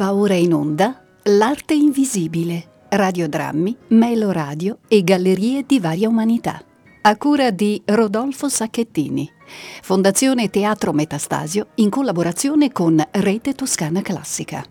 Va ora in onda L'arte invisibile, radiodrammi, meloradio e gallerie di varia umanità. A cura di Rodolfo Sacchettini. Fondazione Teatro Metastasio in collaborazione con Rete Toscana Classica.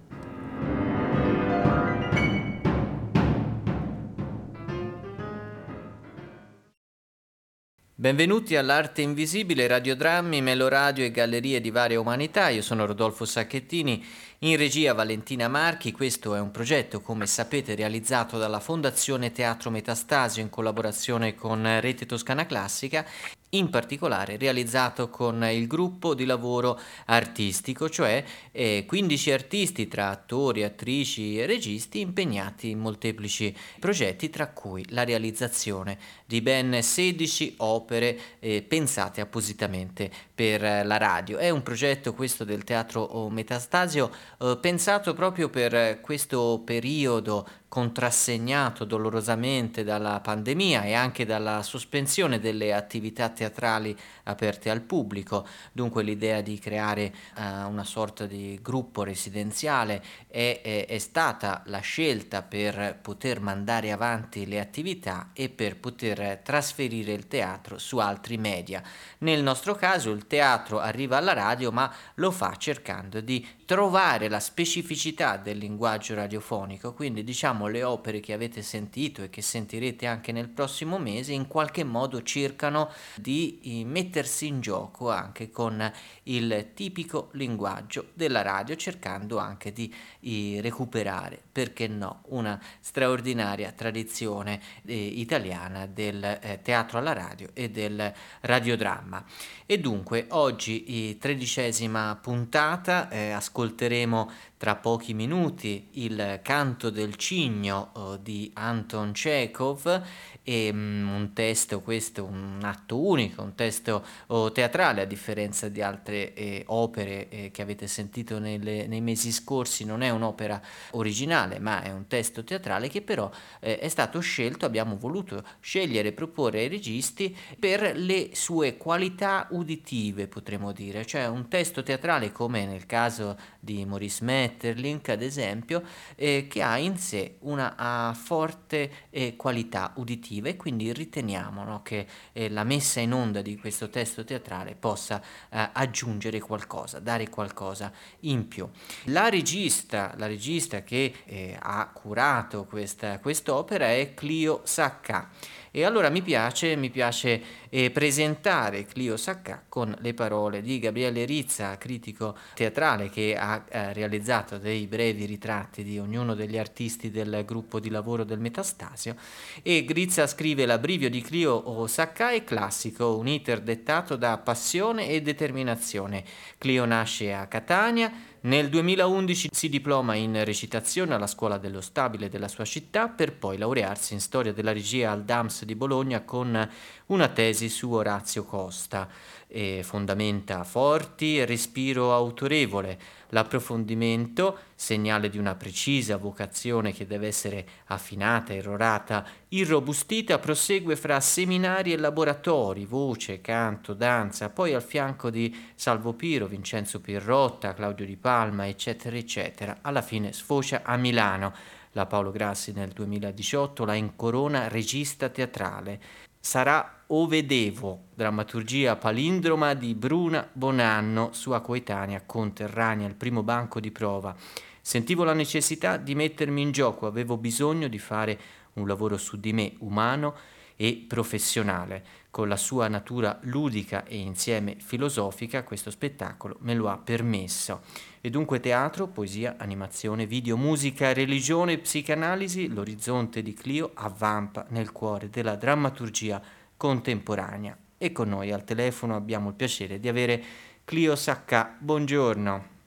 Benvenuti all'Arte Invisibile, radiodrammi, meloradio e gallerie di varia umanità. Io sono Rodolfo Sacchettini, in regia Valentina Marchi. Questo è un progetto, come sapete, realizzato dalla Fondazione Teatro Metastasio in collaborazione con Rete Toscana Classica in particolare realizzato con il gruppo di lavoro artistico, cioè eh, 15 artisti tra attori, attrici e registi impegnati in molteplici progetti, tra cui la realizzazione di ben 16 opere eh, pensate appositamente per la radio. È un progetto questo del teatro Metastasio eh, pensato proprio per questo periodo contrassegnato dolorosamente dalla pandemia e anche dalla sospensione delle attività teatrali aperte al pubblico. Dunque l'idea di creare uh, una sorta di gruppo residenziale è, è, è, stata la scelta per poter mandare avanti le attività e per poter trasferire il teatro su altri media. Nel nostro caso il teatro arriva alla radio ma lo fa cercando di trovare la specificità del linguaggio radiofonico, quindi diciamo le opere che avete sentito e che sentirete anche nel prossimo mese in qualche modo cercano di eh, mettersi in gioco anche con il tipico linguaggio della radio cercando anche di eh, recuperare perché no una straordinaria tradizione eh, italiana del eh, teatro alla radio e del radiodramma. E dunque oggi tredicesima puntata eh, ascolteremo tra pochi minuti il canto del cigno oh, di Anton Chekhov e um, un testo, questo un atto unico, un testo oh, teatrale a differenza di altre eh, opere eh, che avete sentito nelle, nei mesi scorsi, non è un'opera originale ma è un testo teatrale che però eh, è stato scelto, abbiamo voluto scegliere e proporre ai registi per le sue qualità uditive potremmo dire, cioè un testo teatrale come nel caso di Maurice Metterlink, ad esempio, eh, che ha in sé una forte eh, qualità uditiva e quindi riteniamo no, che eh, la messa in onda di questo testo teatrale possa eh, aggiungere qualcosa, dare qualcosa in più. La regista, la regista che eh, ha curato questa quest'opera è Clio Sacca e allora mi piace, mi piace eh, presentare Clio Sacca con le parole di Gabriele Rizza, critico teatrale che ha eh, realizzato dei brevi ritratti di ognuno degli artisti del gruppo di lavoro del Metastasio e Rizza scrive l'abbrivio di Clio Sacca è classico, un iter dettato da passione e determinazione. Clio nasce a Catania, nel 2011 si diploma in recitazione alla scuola dello stabile della sua città per poi laurearsi in storia della regia al DAMS di Bologna con una tesi su Orazio Costa e fondamenta forti respiro autorevole. L'approfondimento, segnale di una precisa vocazione che deve essere affinata, errorata, irrobustita, prosegue fra seminari e laboratori, voce, canto, danza, poi al fianco di Salvo Piro, Vincenzo Pirrotta, Claudio Di Palma, eccetera, eccetera. Alla fine sfocia a Milano. La Paolo Grassi nel 2018 la incorona regista teatrale sarà O Vedevo, drammaturgia palindroma di Bruna Bonanno, sua coetanea conterranea al primo banco di prova. Sentivo la necessità di mettermi in gioco, avevo bisogno di fare un lavoro su di me umano e professionale. Con la sua natura ludica e insieme filosofica, questo spettacolo me lo ha permesso. E dunque teatro, poesia, animazione, video, musica, religione, psicanalisi, l'orizzonte di Clio avvampa nel cuore della drammaturgia contemporanea. E con noi al telefono abbiamo il piacere di avere Clio Sacca. Buongiorno.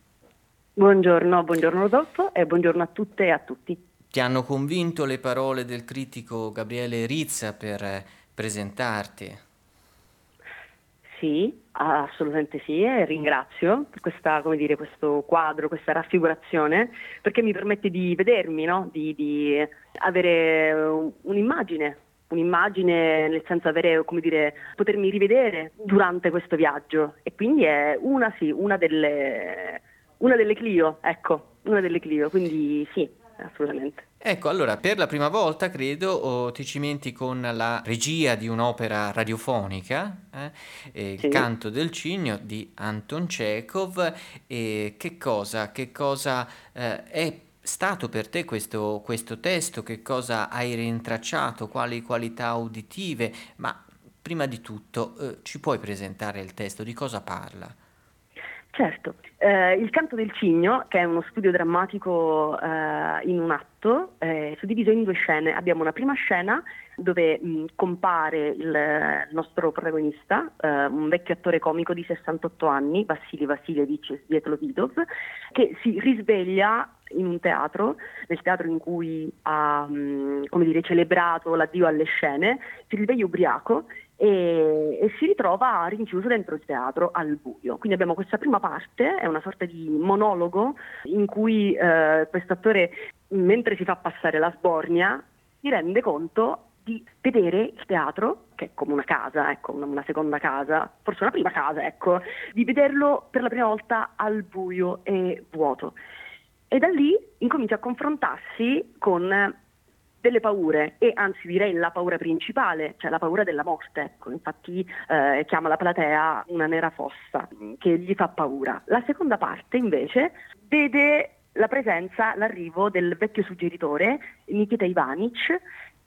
Buongiorno, buongiorno Rodolfo e buongiorno a tutte e a tutti. Ti hanno convinto le parole del critico Gabriele Rizza per eh, presentarti? Sì, assolutamente sì, e ringrazio per questa, dire, questo quadro, questa raffigurazione, perché mi permette di vedermi, no? di, di, avere un'immagine, un'immagine nel senso avere, come dire, potermi rivedere durante questo viaggio e quindi è una sì, una delle, una delle Clio, ecco. una delle Clio, quindi sì, assolutamente. Ecco, allora, per la prima volta, credo, oh, ti cimenti con la regia di un'opera radiofonica, eh? eh, sì. Il canto del cigno di Anton Chekhov. E che cosa, che cosa eh, è stato per te questo, questo, testo? Che cosa hai rintracciato? Quali qualità uditive? Ma prima di tutto, eh, ci puoi presentare il testo? Di cosa parla? Certo, eh, il canto del cigno, che è uno studio drammatico eh, in un atto, è suddiviso in due scene. Abbiamo una prima scena dove mh, compare il, nostro protagonista, eh, un vecchio attore comico di 68 anni, Vassili Vassilievich Svietlovidov, che si risveglia in un teatro, nel teatro in cui ha come dire, celebrato l'addio alle scene, si risveglia ubriaco e, e, si ritrova rinchiuso dentro il teatro al buio. Quindi abbiamo questa prima parte, è una sorta di monologo in cui eh, questo attore, mentre si fa passare la sbornia, si rende conto di vedere il teatro, che è come una casa, ecco, una, una, seconda casa, forse una prima casa, ecco, di vederlo per la prima volta al buio e vuoto. E da lì incomincia a confrontarsi con delle paure e anzi direi la paura principale, cioè la paura della morte, ecco, infatti eh, chiama la platea una nera fossa che gli fa paura. La seconda parte invece vede la presenza, l'arrivo del vecchio suggeritore Nikita Ivanic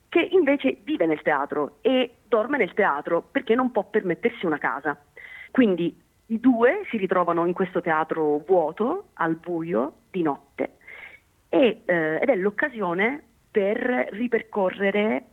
che invece vive nel teatro e dorme nel teatro perché non può permettersi una casa. Quindi i due si ritrovano in questo teatro vuoto, al buio, di notte. E, eh, ed è l'occasione per ripercorrere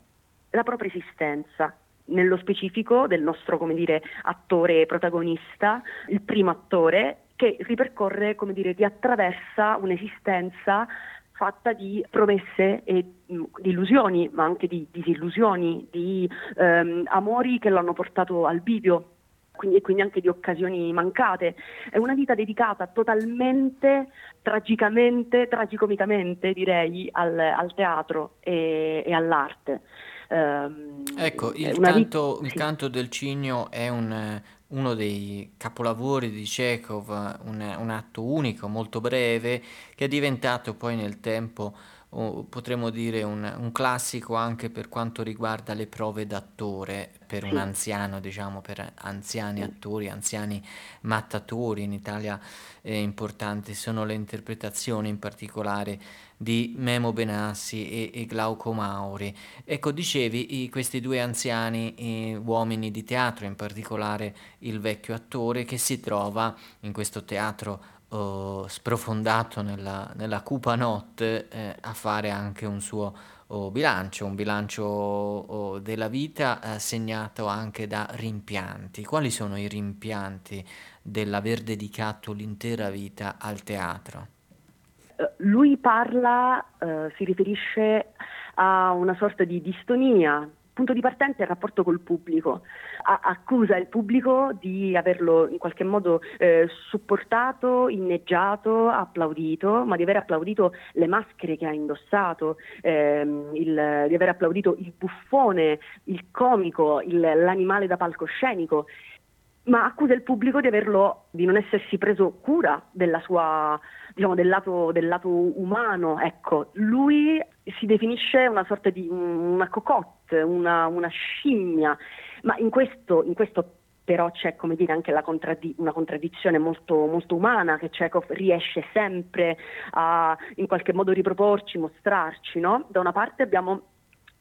la propria esistenza, nello specifico del nostro come dire, attore protagonista, il primo attore, che ripercorre, come dire, di attraversa un'esistenza fatta di promesse e mm, di illusioni, ma anche di disillusioni, di ehm, amori che l'hanno portato al bivio, quindi, e quindi anche di occasioni mancate. È una vita dedicata totalmente, tragicamente, tragicomicamente direi, al, al teatro e, e all'arte. Um, ecco, il canto, vita... il canto, del cigno è un, uno dei capolavori di Chekhov, un, un, atto unico, molto breve, che è diventato poi nel tempo potremmo dire un, un, classico anche per quanto riguarda le prove d'attore per un anziano, diciamo per anziani attori, anziani mattatori. In Italia eh, importanti sono le interpretazioni in particolare di Memo Benassi e, e Glauco Mauri. Ecco, dicevi i, questi due anziani uomini di teatro, in particolare il vecchio attore che si trova in questo teatro oh, sprofondato nella, nella, cupa notte eh, a fare anche un suo oh, bilancio, un bilancio oh, della vita eh, segnato anche da rimpianti. Quali sono i rimpianti dell'aver dedicato l'intera vita al teatro? Eh, lui parla, eh, si riferisce a una sorta di distonia punto di partenza è il rapporto col pubblico. A- accusa il pubblico di averlo in qualche modo eh, supportato, inneggiato, applaudito, ma di aver applaudito le maschere che ha indossato, ehm, il, di aver applaudito il buffone, il comico, il, l'animale da palcoscenico ma accusa il pubblico di, averlo, di non essersi preso cura sua, diciamo, del, lato, del lato umano. Ecco, lui si definisce una sorta di una cocotte, una, una scimmia, ma in questo, in questo però c'è come dire anche contraddi- una contraddizione molto, molto, umana che Chekhov riesce sempre a in qualche modo riproporci, mostrarci. No? Da una parte abbiamo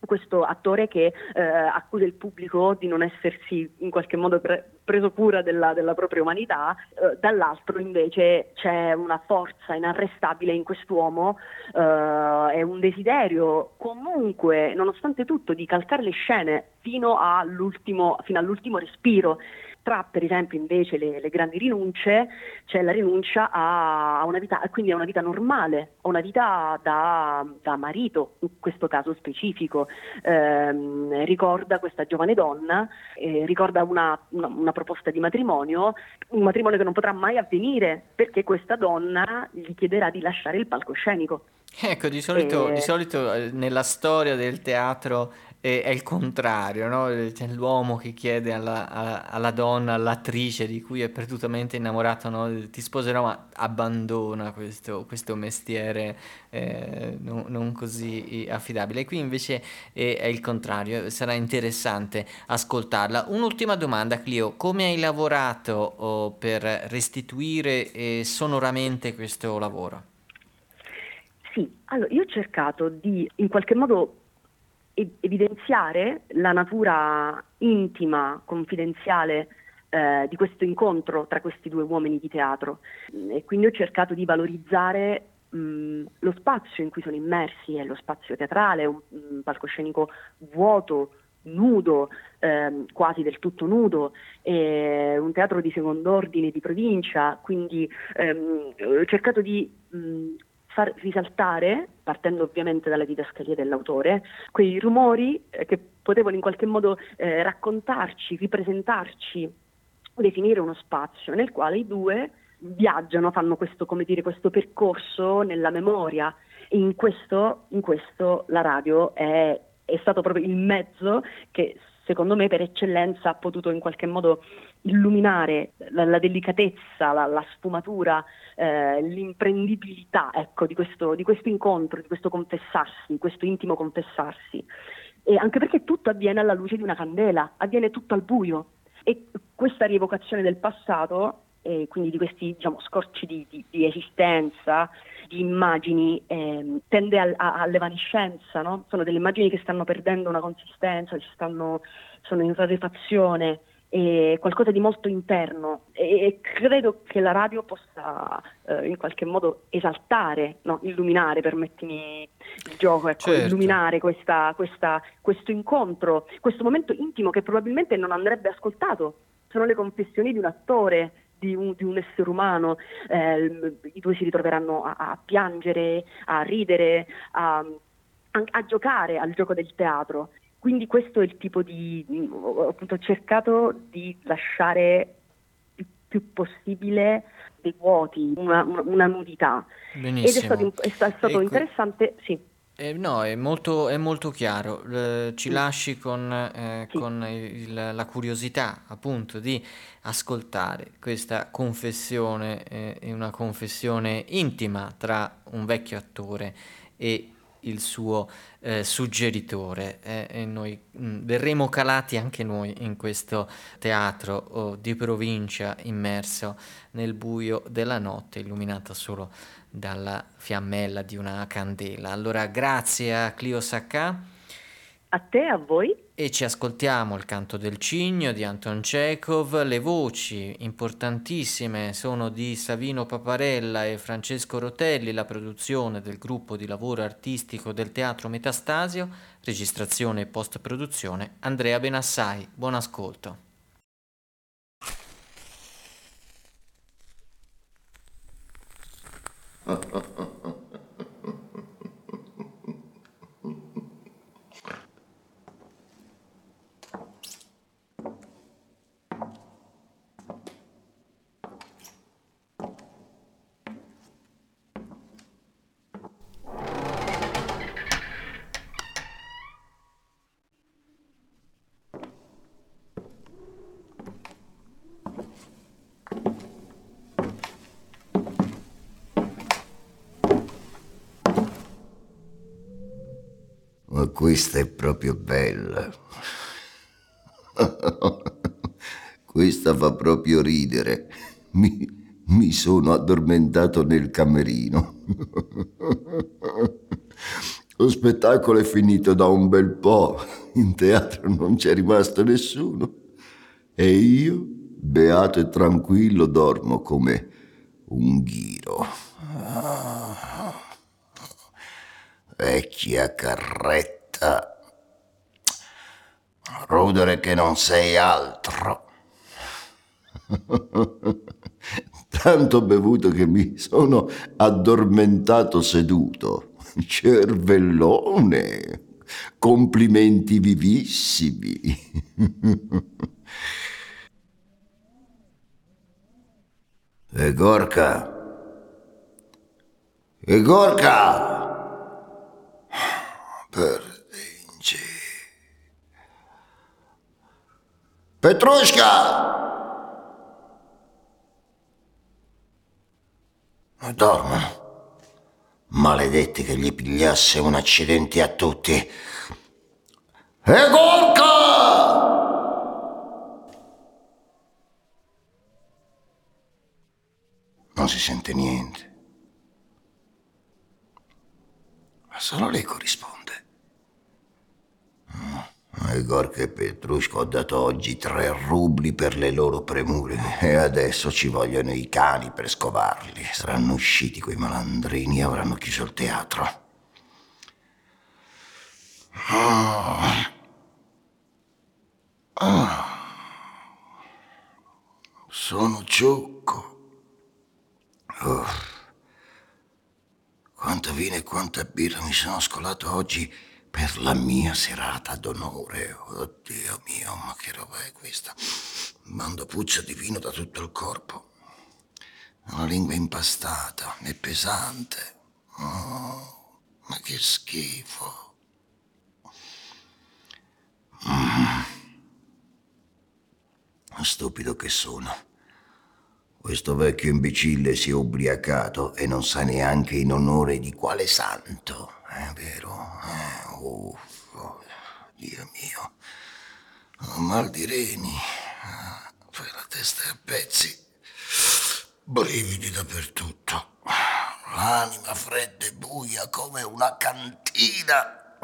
questo attore che eh, accusa il pubblico di non essersi in qualche modo pre- preso cura della, della propria umanità, eh, dall'altro invece c'è una forza inarrestabile in quest'uomo eh, e un desiderio comunque, nonostante tutto, di calcare le scene fino all'ultimo, fino all'ultimo respiro. Tra per esempio invece le, le grandi rinunce c'è la rinuncia a, una vita, quindi a una vita normale, a una vita da, da marito, in questo caso specifico. Eh, ricorda questa giovane donna, eh, ricorda una, una, una proposta di matrimonio, un matrimonio che non potrà mai avvenire perché questa donna gli chiederà di lasciare il palcoscenico. Ecco, di solito, e... di solito, eh, nella storia del teatro è, il contrario, no? C'è l'uomo che chiede alla, alla, alla, donna, all'attrice di cui è perdutamente innamorato, no? ti sposerò, ma abbandona questo, questo mestiere eh, non, non, così affidabile. Qui invece è, è, il contrario, sarà interessante ascoltarla. Un'ultima domanda, Clio, come hai lavorato oh, per restituire eh, sonoramente questo lavoro? Sì, allora io ho cercato di in qualche modo evidenziare la natura intima, confidenziale eh, di questo incontro tra questi due uomini di teatro. E quindi ho cercato di valorizzare mh, lo spazio in cui sono immersi, è lo spazio teatrale, un, un palcoscenico vuoto, nudo, ehm, quasi del tutto nudo, un teatro di secondo ordine di provincia, quindi ehm, ho cercato di mh, far risaltare, partendo ovviamente dalle didascalie dell'autore, quei rumori eh, che potevano in qualche modo eh, raccontarci, ripresentarci, definire uno spazio nel quale i due viaggiano, fanno questo, dire, questo percorso nella memoria. E in questo, in questo la radio è, è stato proprio il mezzo che secondo me per eccellenza ha potuto in qualche modo illuminare la, la delicatezza, la, la sfumatura, eh, l'imprendibilità ecco, di, questo, di questo incontro, di questo confessarsi, questo intimo confessarsi. E anche perché tutto avviene alla luce di una candela, avviene tutto al buio. E questa rievocazione del passato, eh, quindi di questi diciamo, scorci di, di, di esistenza, di immagini eh, tende al, a, all'evanescenza, no? sono delle immagini che stanno perdendo una consistenza, stanno, sono in rarefazione, è qualcosa di molto interno e, credo che la radio possa eh, in qualche modo esaltare, no? illuminare, permettimi il gioco, ecco, certo. illuminare questa, questa, questo incontro, questo momento intimo che probabilmente non andrebbe ascoltato. Sono le confessioni di un attore, di un, di un essere umano, eh, i due si ritroveranno a, a piangere, a ridere, a, a, a, giocare al gioco del teatro. Quindi questo è il tipo di... appunto ho cercato di lasciare il più possibile dei vuoti, una, una nudità. Benissimo. Ed è stato, è stato interessante, sì. Eh, no, è molto, è molto chiaro. Eh, ci lasci con, eh, sì. con il, la curiosità appunto di ascoltare questa confessione, eh, una confessione intima tra un vecchio attore e il suo eh, suggeritore eh, e noi mh, mm, verremo calati anche noi in questo teatro oh, di provincia immerso nel buio della notte illuminato solo dalla fiammella di una candela. Allora grazie a Clio Sacca. A te, a voi. E ci ascoltiamo il canto del cigno di Anton Chekhov. Le voci importantissime sono di Savino Paparella e Francesco Rotelli, la produzione del gruppo di lavoro artistico del Teatro Metastasio, registrazione e post-produzione Andrea Benassai. Buon ascolto. Questa è proprio bella. questa fa proprio ridere. Mi, mi sono addormentato nel camerino. Lo spettacolo è finito da un bel po', in teatro non c'è rimasto nessuno. E io, beato e tranquillo, dormo come un ghiro. Vecchia carretta vita. Rudere che non sei altro. Tanto bevuto che mi sono addormentato seduto. Cervellone. Complimenti vivissimi. E Gorka? E Gorka? Per Petrushka! Dormono. Maledetti che gli pigliasse un accidente a tutti. E Gorka! Non si sente niente. Ma solo lei corrisponde. Ai Gorka e Petrusco ho dato oggi tre rubli per le loro premure e adesso ci vogliono i cani per scovarli. Saranno usciti quei malandrini e avranno chiuso il teatro. Oh. Oh. Sono ciocco. Oh. Quanta vino e quanta birra mi sono scolato oggi per la mia serata d'onore. Oddio mio, ma che roba è questa? Mando puzza di vino da tutto il corpo. Una lingua impastata e pesante. Oh, ma che schifo. Mm. Stupido che sono. Questo vecchio imbecille si è ubriacato e non sa neanche in onore di quale santo. È vero? Eh, uffo, Dio mio. Ho mal di reni. Fai la testa a pezzi. Brividi dappertutto. L'anima fredda e buia come una cantina.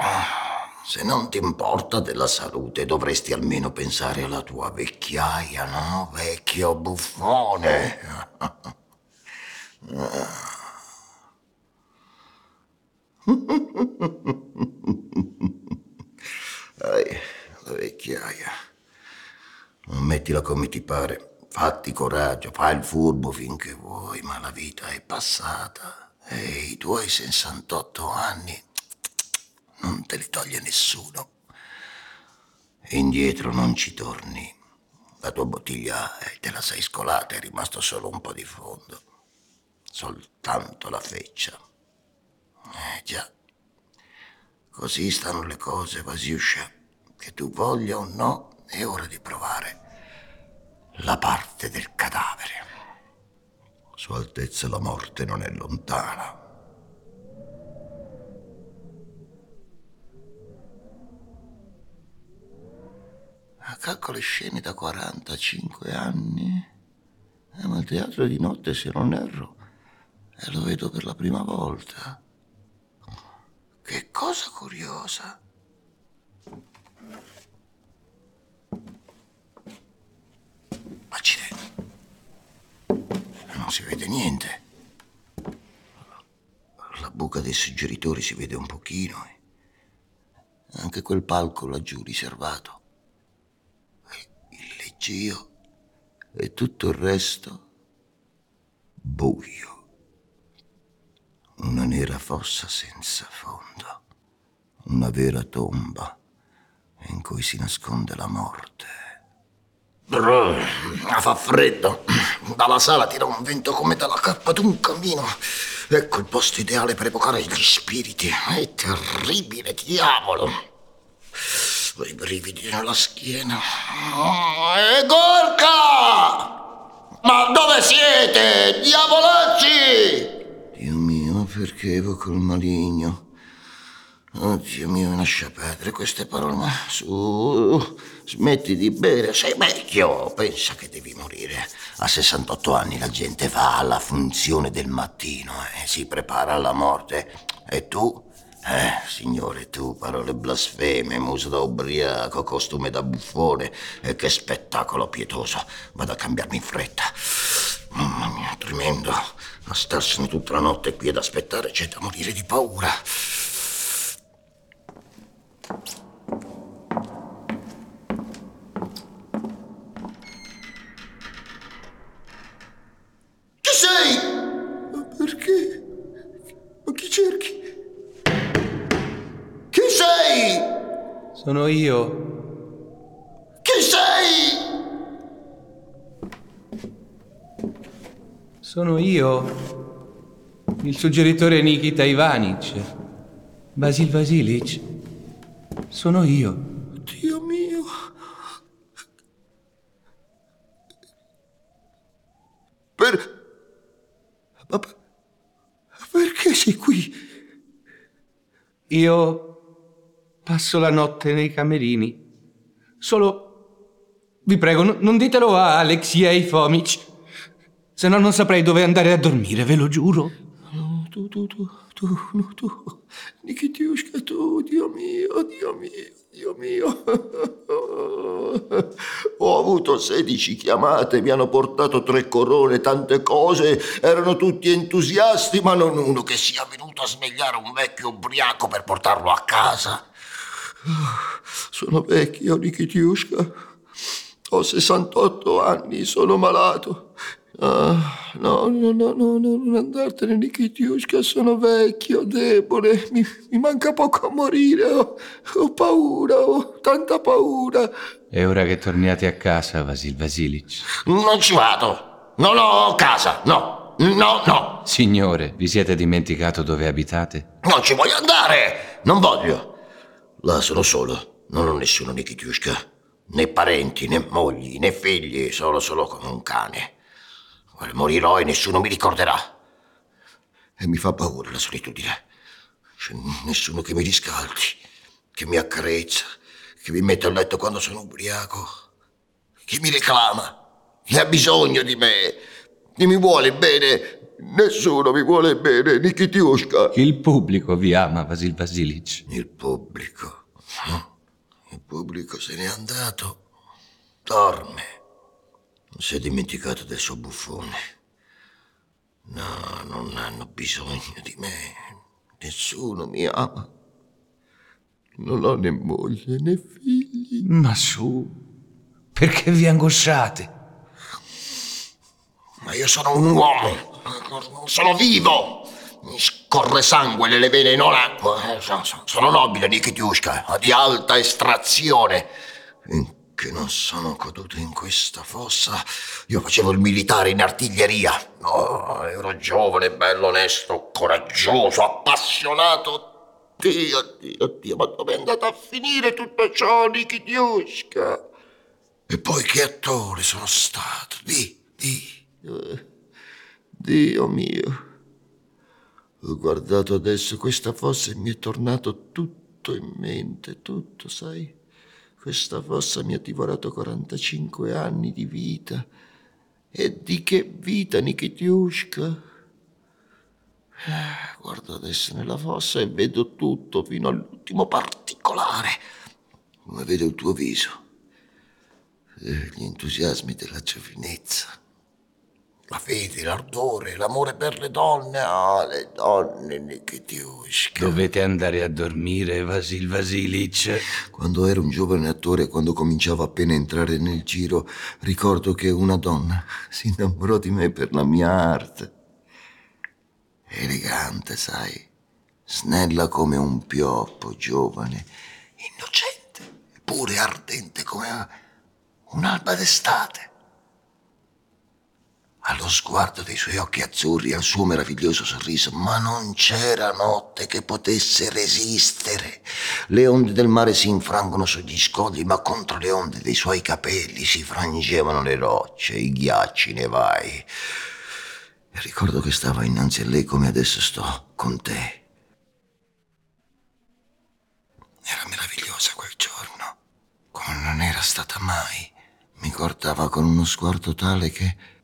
Se non ti importa della salute, dovresti almeno pensare alla tua vecchiaia, no? Vecchio buffone. Dai, la vecchiaia. Non mettila come ti pare. Fatti coraggio, fai il furbo finché vuoi, ma la vita è passata. E i tuoi 68 anni non te li toglie nessuno. Indietro non ci torni. La tua bottiglia eh, te la sei scolata, è rimasto solo un po' di fondo. Soltanto la feccia. Eh già, così stanno le cose, Vasiuscia, che tu voglia o no, è ora di provare la parte del cadavere. Sua Altezza la morte non è lontana. A calcolo scene da 45 anni. Eh, ma il teatro di notte, se non erro, e lo vedo per la prima volta. Che cosa curiosa. Accidenti. Non si vede niente. La buca dei suggeritori si vede un pochino. Anche quel palco laggiù riservato. Il leggio e tutto il resto buio una nera fossa senza fondo, una vera tomba in cui si nasconde la morte. Brr, fa freddo. Dalla sala tira un vento come dalla cappa d'un cammino. Ecco il posto ideale per evocare gli spiriti. È terribile, diavolo. Ho i brividi nella schiena. Oh, e Gorka! Ma dove siete, diavolacci? Perché evoco il maligno. Oh Dio mio, lascia perdere queste parole, ma su, smetti di bere, sei vecchio, pensa che devi morire. A 68 anni la gente va alla funzione del mattino e si prepara alla morte. E tu? Eh, signore, tu, parole blasfeme, muso da ubriaco, costume da buffone, e che spettacolo pietoso. Vado a cambiarmi in fretta. Mamma mia, tremendo. A starsene tutta la notte qui ad aspettare c'è da morire di paura. Chi sei? Ma perché? Ma chi cerchi? Chi sei? Sono io. Chi sei? Sono io, il suggeritore Nikita Ivanic. Basil Vasilic. Sono io. Dio mio. Per... Ma perché sei qui? Io passo la notte nei camerini. Solo... Vi prego, non ditelo a Alexei Fomic. Se no non saprei dove andare a dormire, ve lo giuro. No, tu, tu, tu, tu, no, tu. Nikitiushka, tu, Dio mio, Dio mio, Dio mio. Ho avuto 16 chiamate, mi hanno portato tre corone, tante cose, erano tutti entusiasti, ma non uno che sia venuto a svegliare un vecchio ubriaco per portarlo a casa. Sono vecchio, Nikitiushka. Ho 68 anni, sono malato. Ah, no, no, no, no, no, non andartene, Nikitiushka, sono vecchio, debole, mi, mi manca poco a morire, ho, ho, paura, ho tanta paura. È ora che torniate a casa, Vasil Vasilic. Non ci vado, non ho casa, no, no, no. Signore, vi siete dimenticato dove abitate? Non ci voglio andare, non voglio. Là sono solo, non ho nessuno, Nikitiushka né parenti, né mogli, né figli, solo solo come un cane. Morirò e nessuno mi ricorderà. E mi fa paura la solitudine. C'è nessuno che mi riscaldi, che mi accarezza, che mi mette a letto quando sono ubriaco, che mi reclama, che ha bisogno di me, che mi vuole bene. Nessuno mi vuole bene, Nikitiushka. Il pubblico vi ama, Vasil Vasilic. Il pubblico. Il pubblico se n'è andato. Dorme. Non si è dimenticato del suo buffone. No, non hanno bisogno di me. Nessuno mi ama. Non ho né moglie né figli. Ma su, perché vi angosciate? Ma io sono un uomo. Sono vivo. Mi scorre sangue nelle vene e non acqua. Eh, sono nobile, Nikitiushka, di alta estrazione. Finché non sono caduto in questa fossa, io facevo il militare in artiglieria. Oh, ero giovane, bello, onesto, coraggioso, appassionato. Dio, Dio, Dio, ma dove è andato a finire tutto ciò, Nikitiushka? E poi che attore sono stato? Di, di. Dio mio. Ho guardato adesso questa fossa e mi è tornato tutto in mente, tutto, sai? Questa fossa mi ha divorato 45 anni di vita. E di che vita, Nikitiushka? Eh, guardo adesso nella fossa e vedo tutto fino all'ultimo particolare, come vedo il tuo viso, e gli entusiasmi della giovinezza la fede, l'ardore, l'amore per le donne. Ah, le donne, Nikitiushka. Dovete andare a dormire, Vasil Vasilic. Quando ero un giovane attore, quando cominciavo appena a entrare nel giro, ricordo che una donna si innamorò di me per la mia arte. Elegante, sai, snella come un pioppo, giovane, innocente, eppure ardente come un'alba d'estate allo sguardo dei suoi occhi azzurri, al suo meraviglioso sorriso, ma non c'era notte che potesse resistere. Le onde del mare si infrangono sugli scogli, ma contro le onde dei suoi capelli si frangevano le rocce, i ghiacci nevai. E ricordo che stava innanzi a lei come adesso sto con te. Era meravigliosa quel giorno, come non era stata mai. Mi guardava con uno sguardo tale che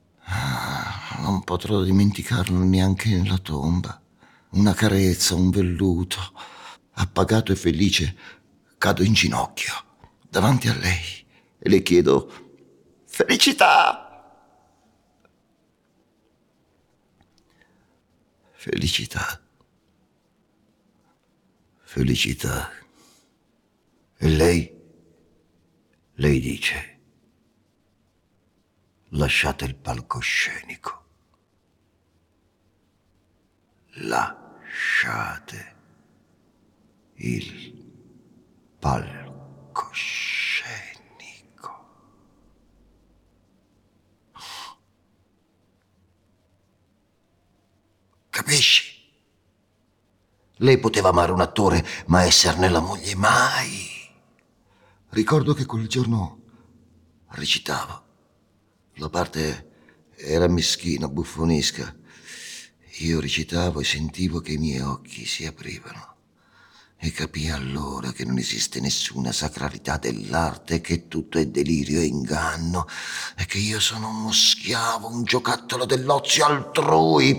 non potrò dimenticarlo neanche nella tomba. Una carezza, un velluto. Appagato e felice, cado in ginocchio davanti a lei e le chiedo felicità. Felicità. Felicità. E lei? Lei dice lasciate il palcoscenico. Lasciate il palcoscenico. Capisci? Lei poteva amare un attore, ma esserne la moglie mai. Ricordo che quel giorno recitavo la parte era meschina, buffonesca. Io recitavo e sentivo che i miei occhi si aprivano e capii allora che non esiste nessuna sacralità dell'arte, che tutto è delirio e inganno e che io sono uno schiavo, un giocattolo dell'ozio altrui,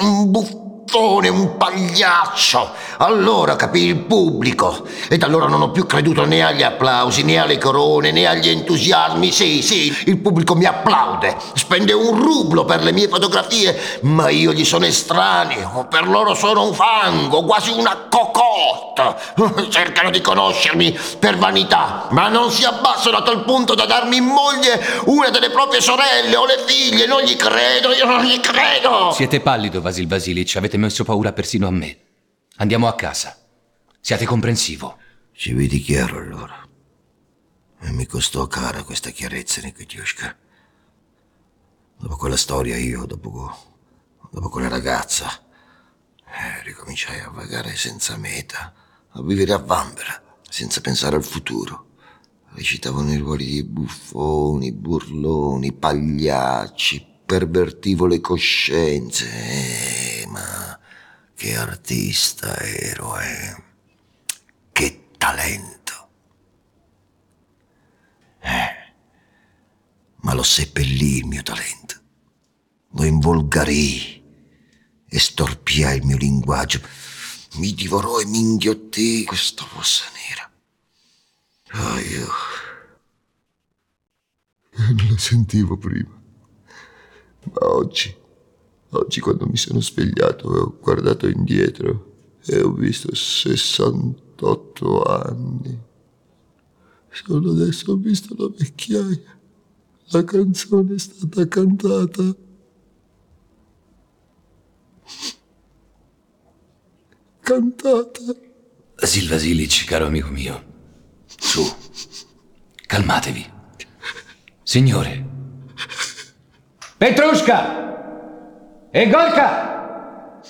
un buffone buffone, un pagliaccio. Allora capì il pubblico ed allora non ho più creduto né agli applausi, né alle corone, né agli entusiasmi. Sì, sì, il pubblico mi applaude, spende un rublo per le mie fotografie, ma io gli sono estraneo, per loro sono un fango, quasi una cocotte. Cercano di conoscermi per vanità, ma non si abbassano a tal punto da darmi in moglie una delle proprie sorelle o le figlie. Non gli credo, io non gli credo. Siete pallido, Vasil Vasilic, avete messo paura persino a me. Andiamo a casa. Siate comprensivo. Ci vedi chiaro allora. E mi costò cara questa chiarezza, Nikitiushka. Dopo quella storia io, dopo, dopo quella ragazza, eh, ricominciai a vagare senza meta, a vivere a vanvera, senza pensare al futuro. Recitavo nei ruoli di buffoni, burloni, pagliacci, pervertivo le coscienze. Eh, ma che artista ero, eh. Che talento. Eh. Ma lo seppellì il mio talento. Lo involgarì e storpiai il mio linguaggio. Mi divorò e mi inghiottì questa fossa nera. Oh, io... Non la sentivo prima. Ma oggi, oggi quando mi sono svegliato ho guardato indietro e ho visto 68 anni. Solo adesso ho visto la vecchiaia. La canzone è stata cantata. Cantata. Vasil Vasilic, caro amico mio. Su, calmatevi. Signore, Petrushka! E Golka!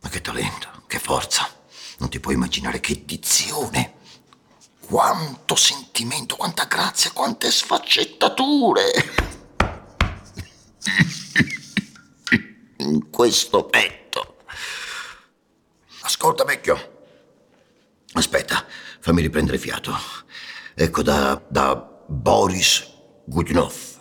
Ma che talento, che forza! Non ti puoi immaginare che dizione! Quanto sentimento, quanta grazia, quante sfaccettature! In questo petto. Ascolta, vecchio. Aspetta, fammi riprendere fiato. Ecco da, da Boris Gudinov.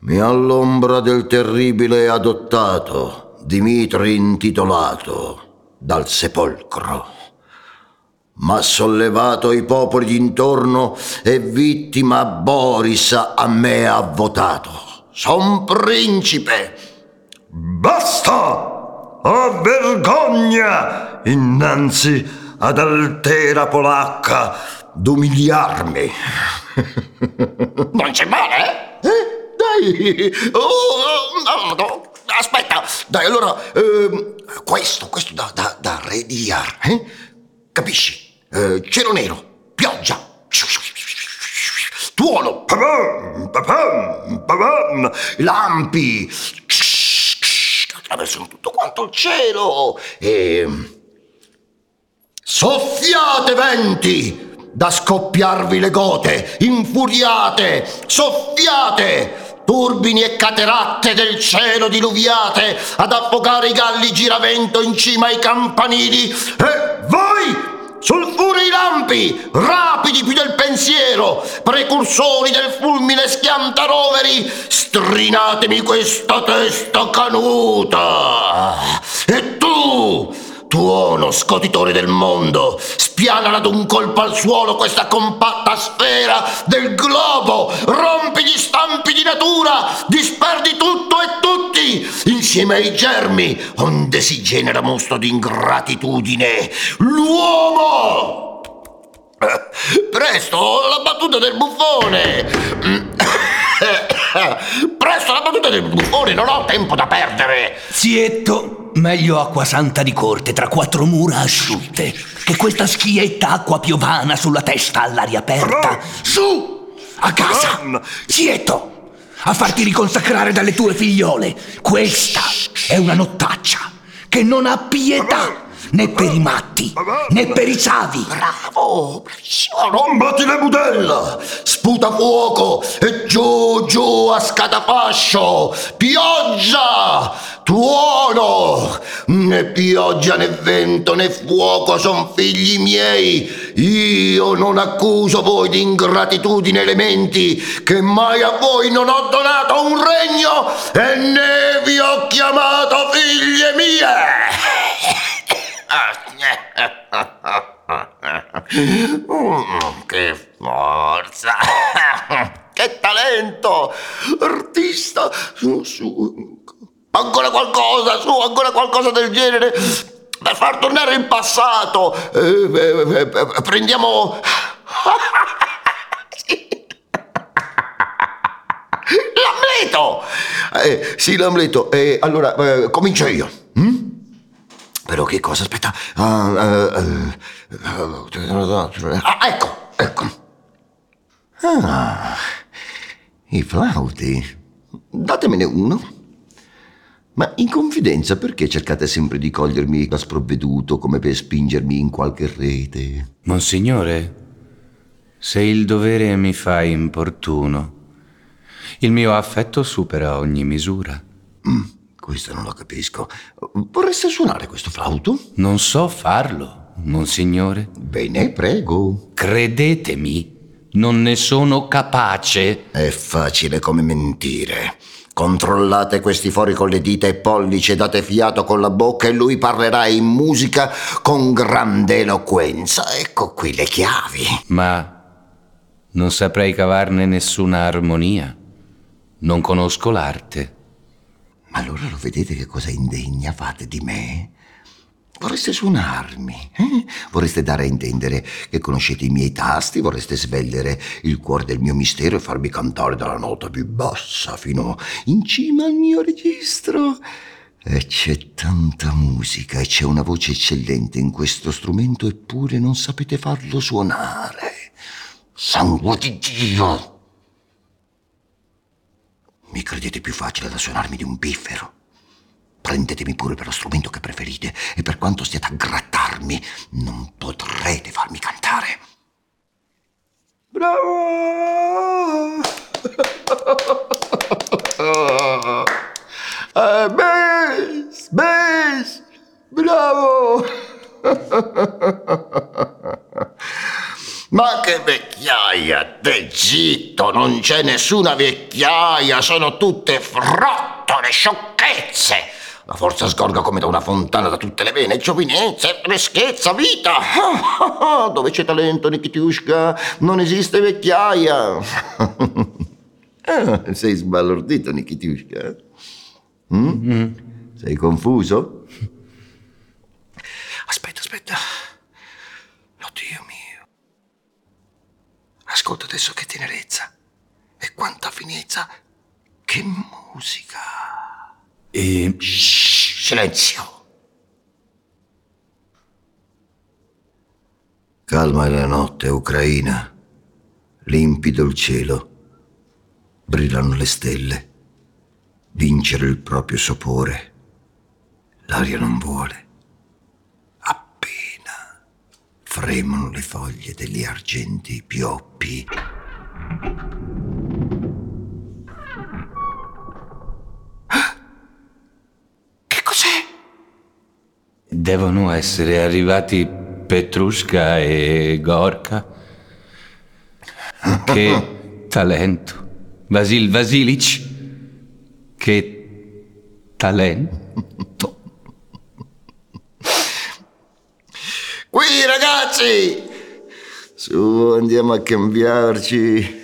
Mi all'ombra del terribile adottato, Dimitri intitolato, dal sepolcro. Ma sollevato i popoli d'intorno e vittima Boris a me ha votato. Son principe. Basta! Ho vergogna innanzi ad altera polacca d'umiliarmi. Non c'è male, eh? Dai! Oh, no, no. Aspetta, dai, allora, eh, questo, questo da, da, da Re di Ar, eh? Capisci? Eh, cielo nero, pioggia, tuono, lampi, attraversano tutto quanto il cielo e... Soffiate venti! da scoppiarvi le gote, infuriate, soffiate, turbini e cateratte del cielo diluviate, ad affogare i galli giravento in cima ai campanili, e voi sul i lampi, rapidi più del pensiero, precursori del fulmine schiantaroveri, strinatemi questa testa canuta. E tu, tuono scotitore del mondo, spianala d'un colpo al suolo questa compatta sfera del globo, rompi gli stampi di natura, disperdi tutto e tutti, insieme ai germi, onde si genera mostro di ingratitudine, l'uomo! Presto, la battuta del buffone! Presto, la battuta del buffone, non ho tempo da perdere! Zietto! Meglio acqua santa di corte tra quattro mura asciutte che questa schietta acqua piovana sulla testa all'aria aperta. Su! A casa! Zieto! A farti riconsacrare dalle tue figliole. Questa è una nottaccia che non ha pietà né per i matti, né per i savi. Bravo, bravissimo. Rompati le budella, sputa fuoco e giù, giù a scatafascio. Pioggia, tuono. Né pioggia né vento né fuoco son figli miei. Io non accuso voi di ingratitudine elementi, che mai a voi non ho donato un regno e né vi ho chiamato figlie mie. Mm, che forza! che talento! Artista! Su, su. Ancora qualcosa, su, ancora qualcosa del genere per far tornare il passato. Eh, eh, eh, prendiamo... L'Amleto! Sì, l'Amleto. Eh, allora, eh, comincio io. Mm? Però che cosa? Aspetta. Ah, ah, ecco, ecco. Ah, i flauti. Datemene uno. Ma in confidenza perché cercate sempre di cogliermi da sprovveduto come per spingermi in qualche rete? Monsignore, se il dovere mi fa importuno, il mio affetto supera ogni misura. Mm, questo non lo capisco. Vorreste suonare questo flauto? Non so farlo, monsignore. Bene, prego. Credetemi, non ne sono capace. È facile come mentire. Controllate questi fori con le dita e pollici, date fiato con la bocca e lui parlerà in musica con grande eloquenza. Ecco qui le chiavi. Ma non saprei cavarne nessuna armonia. Non conosco l'arte. Ma allora lo vedete che cosa indegna fate di me? Vorreste suonarmi, eh? vorreste dare a intendere che conoscete i miei tasti, vorreste svegliare il cuore del mio mistero e farmi cantare dalla nota più bassa fino in cima al mio registro. E c'è tanta musica e c'è una voce eccellente in questo strumento eppure non sapete farlo suonare. Sangue di Dio! Mi credete più facile da suonarmi di un piffero? Prendetemi pure per lo strumento che preferite e per quanto stiate a grattarmi, non potrete farmi cantare. Bravo! eh, Bess! Bess! Bravo! Ma che vecchiaia d'Egitto! Non c'è nessuna vecchiaia, sono tutte frottole, sciocchezze! La forza sgorga come da una fontana da tutte le vene, giovinezza, freschezza, vita. Dove c'è talento, Nikitushka, non esiste vecchiaia. Ah, sei sbalordito, Nikitushka. Mm? Sei confuso? Aspetta, aspetta. Oddio mio. Ascolta adesso che tenerezza. E quanta finezza. Che musica. E... Shh, silenzio. Calma è la notte ucraina, limpido il cielo, brillano le stelle, vincere il proprio sopore, l'aria non vuole. Appena fremono le foglie degli argenti pioppi. Devono essere arrivati Petrushka e Gorka. Che talento. Vasil Vasilic. Che talento. Qui ragazzi! Su, andiamo a cambiarci.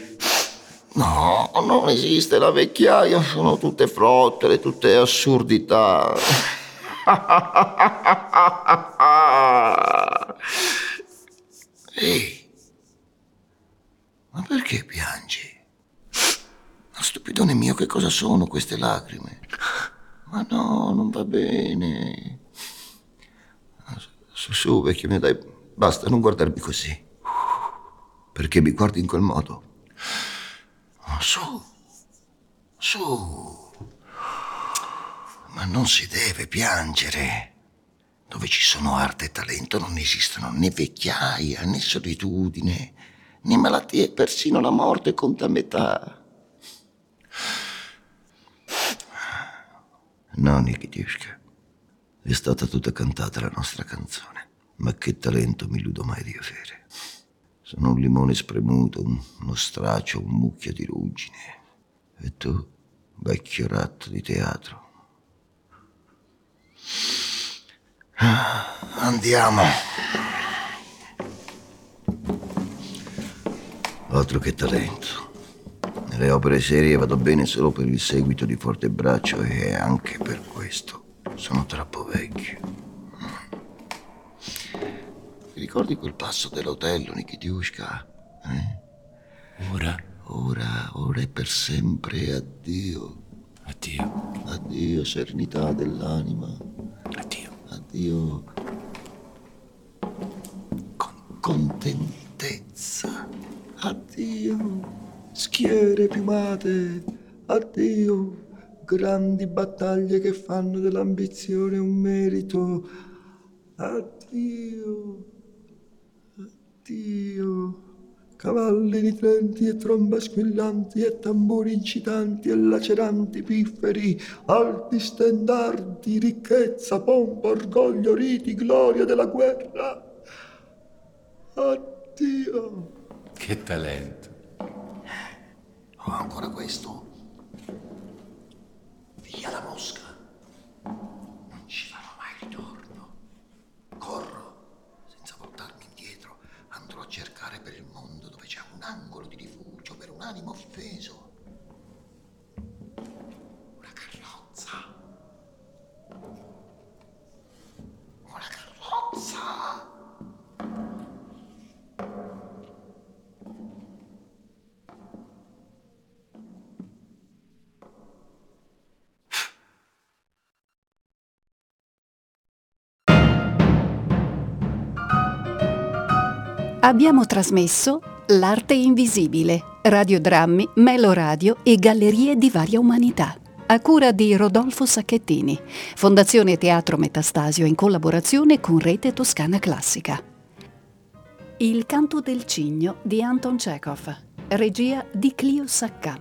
No, non esiste la vecchiaia, sono tutte frottole, tutte assurdità. Ehi, ma perché piangi? Ma stupidone mio, che cosa sono queste lacrime? Ma no, non va bene. Su, su, vecchio mio, dai, basta, non guardarmi così. Perché mi guardi in quel modo? Oh, su, su. Ma non si deve piangere. Dove ci sono arte e talento non esistono né vecchiaia, né solitudine, né malattie, persino la morte conta a metà. No, Nikitiushka, è stata tutta cantata la nostra canzone, ma che talento mi illudo mai di avere. Sono un limone spremuto, uno straccio, un mucchio di ruggine. E tu, vecchio ratto di teatro. Andiamo. Altro che talento. Nelle opere serie vado bene solo per il seguito di Forte Braccio e anche per questo sono troppo vecchio. Ti ricordi quel passo dell'hotel, Nikitiushka? Eh? Ora? Ora, ora e per sempre addio. Addio. Addio, serenità dell'anima. Addio. Addio. Con- contentezza. Addio. Schiere piumate. Addio. Grandi battaglie che fanno dell'ambizione un merito. Addio. Addio. Cavalli nitrenti e trombe squillanti e tamburi incitanti e laceranti pifferi, alti stendardi, ricchezza, pompa, orgoglio, riti, gloria della guerra. Addio. Che talento. Ho ancora questo. Via la mosca. Abbiamo trasmesso L'arte invisibile, radiodrammi, meloradio e gallerie di varia umanità. A cura di Rodolfo Sacchettini, Fondazione Teatro Metastasio in collaborazione con Rete Toscana Classica. Il canto del cigno di Anton Chekhov, regia di Clio Sacca.